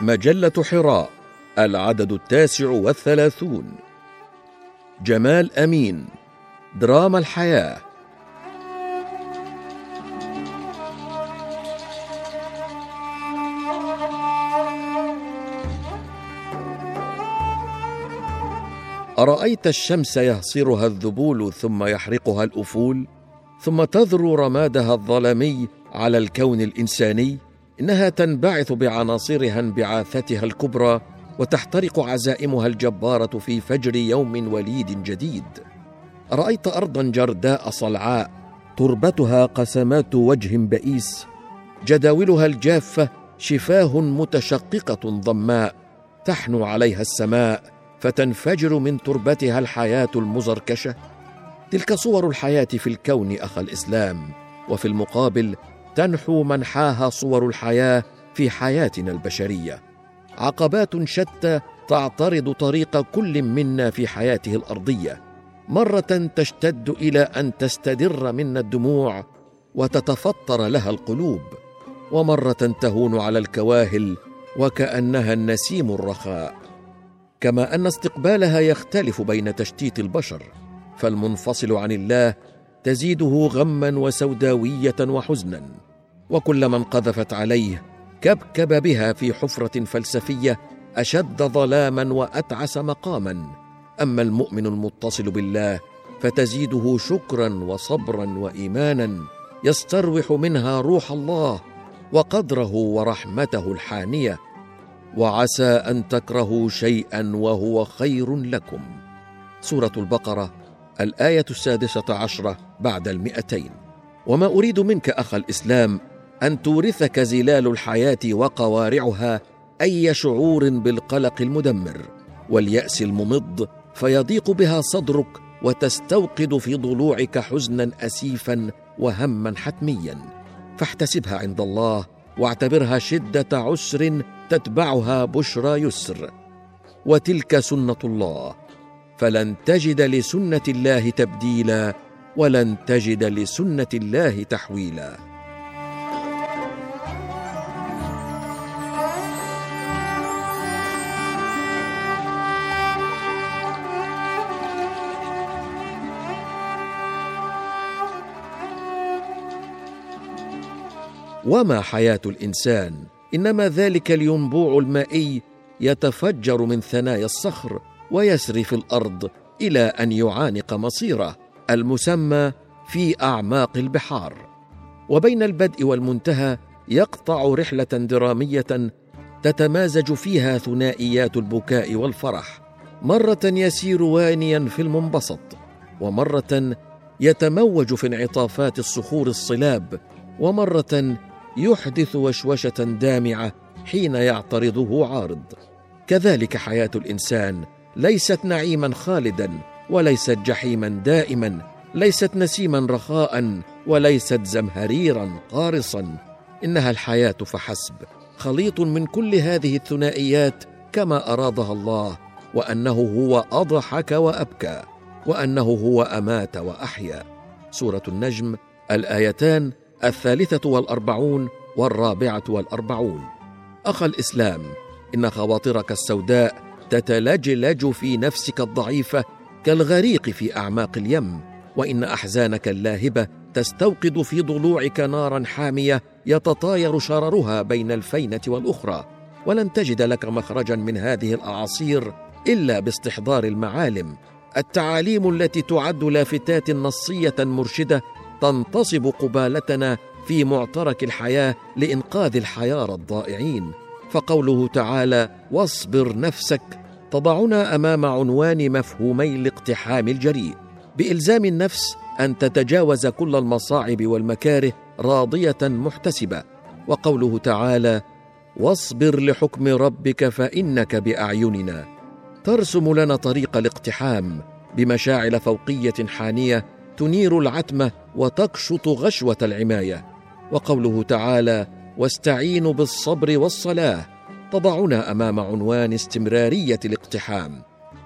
مجلة حراء العدد التاسع والثلاثون. جمال أمين دراما الحياة. أرأيت الشمس يهصرها الذبول ثم يحرقها الأفول ثم تذرو رمادها الظلمي على الكون الإنساني؟ إنها تنبعث بعناصرها انبعاثتها الكبرى وتحترق عزائمها الجبارة في فجر يوم وليد جديد. أرأيت أرضا جرداء صلعاء تربتها قسمات وجه بئيس جداولها الجافة شفاه متشققة ضماء تحنو عليها السماء فتنفجر من تربتها الحياة المزركشة. تلك صور الحياة في الكون اخ الإسلام وفي المقابل تنحو منحاها صور الحياة في حياتنا البشرية. عقبات شتى تعترض طريق كل منا في حياته الأرضية. مرة تشتد إلى أن تستدر منا الدموع وتتفطر لها القلوب. ومرة تهون على الكواهل وكأنها النسيم الرخاء. كما أن استقبالها يختلف بين تشتيت البشر فالمنفصل عن الله تزيده غما وسوداوية وحزنا. وكل من قذفت عليه كبكب بها في حفرة فلسفية أشد ظلاما وأتعس مقاما. أما المؤمن المتصل بالله فتزيده شكرا وصبرا وإيمانا يستروح منها روح الله وقدره ورحمته الحانية. وعسى أن تكرهوا شيئا وهو خير لكم. سورة البقرة الآية السادسة عشرة بعد المئتين. وما أريد منك اخ الإسلام أن تورثك زلال الحياة وقوارعها أي شعور بالقلق المدمر واليأس الممض فيضيق بها صدرك وتستوقد في ضلوعك حزنا اسيفا وهما حتميا. فاحتسبها عند الله واعتبرها شدة عسر تتبعها بشرى يسر. وتلك سنة الله. فلن تجد لسنة الله تبديلا ولن تجد لسنة الله تحويلا. وما حياة الإنسان إنما ذلك الينبوع المائي يتفجر من ثنايا الصخر ويسري في الأرض إلى أن يعانق مصيره المسمى في أعماق البحار. وبين البدء والمنتهى يقطع رحلة درامية تتمازج فيها ثنائيات البكاء والفرح مرة يسير وانيا في المنبسط ومرة يتموج في انعطافات الصخور الصلاب ومرة يحدث وشوشة دامعة حين يعترضه عارض. كذلك حياة الإنسان ليست نعيما خالدا وليست جحيما دائما ليست نسيما رخاء وليست زمهريرا قارصا. إنها الحياة فحسب. خليط من كل هذه الثنائيات كما ارادها الله وأنه هو أضحك وأبكى وأنه هو أمات وأحيا. سورة النجم الآيتان الثالثة والأربعون والرابعة والأربعون. أخ الإسلام إن خواطرك السوداء تتلجلج في نفسك الضعيفة كالغريق في أعماق اليم وإن أحزانك اللاهبة تستوقد في ضلوعك نارا حامية يتطاير شررها بين الفينة والأخرى. ولن تجد لك مخرجا من هذه الأعاصير إلا باستحضار المعالم. التعاليم التي تعد لافتات نصية مرشدة تنتصب قبالتنا في معترك الحياة لإنقاذ الحيارى الضائعين. فقوله تعالى واصبر نفسك تضعنا أمام عنوان مفهومي الاقتحام الجريء. بإلزام النفس أن تتجاوز كل المصاعب والمكاره راضية محتسبة. وقوله تعالى واصبر لحكم ربك فإنك بأعيننا ترسم لنا طريق الاقتحام بمشاعل فوقية حانية تنير العتمة وتكشط غشوة العماية. وقوله تعالى واستعينوا بالصبر والصلاة تضعنا أمام عنوان استمرارية الاقتحام.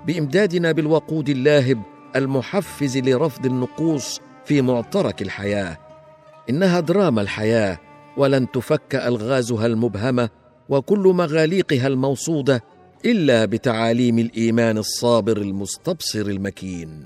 بإمدادنا بالوقود اللاهب المحفز لرفض النقوص في معترك الحياة. إنها دراما الحياة ولن تفك ألغازها المبهمة وكل مغاليقها الموصودة إلا بتعاليم الإيمان الصابر المستبصر المكين.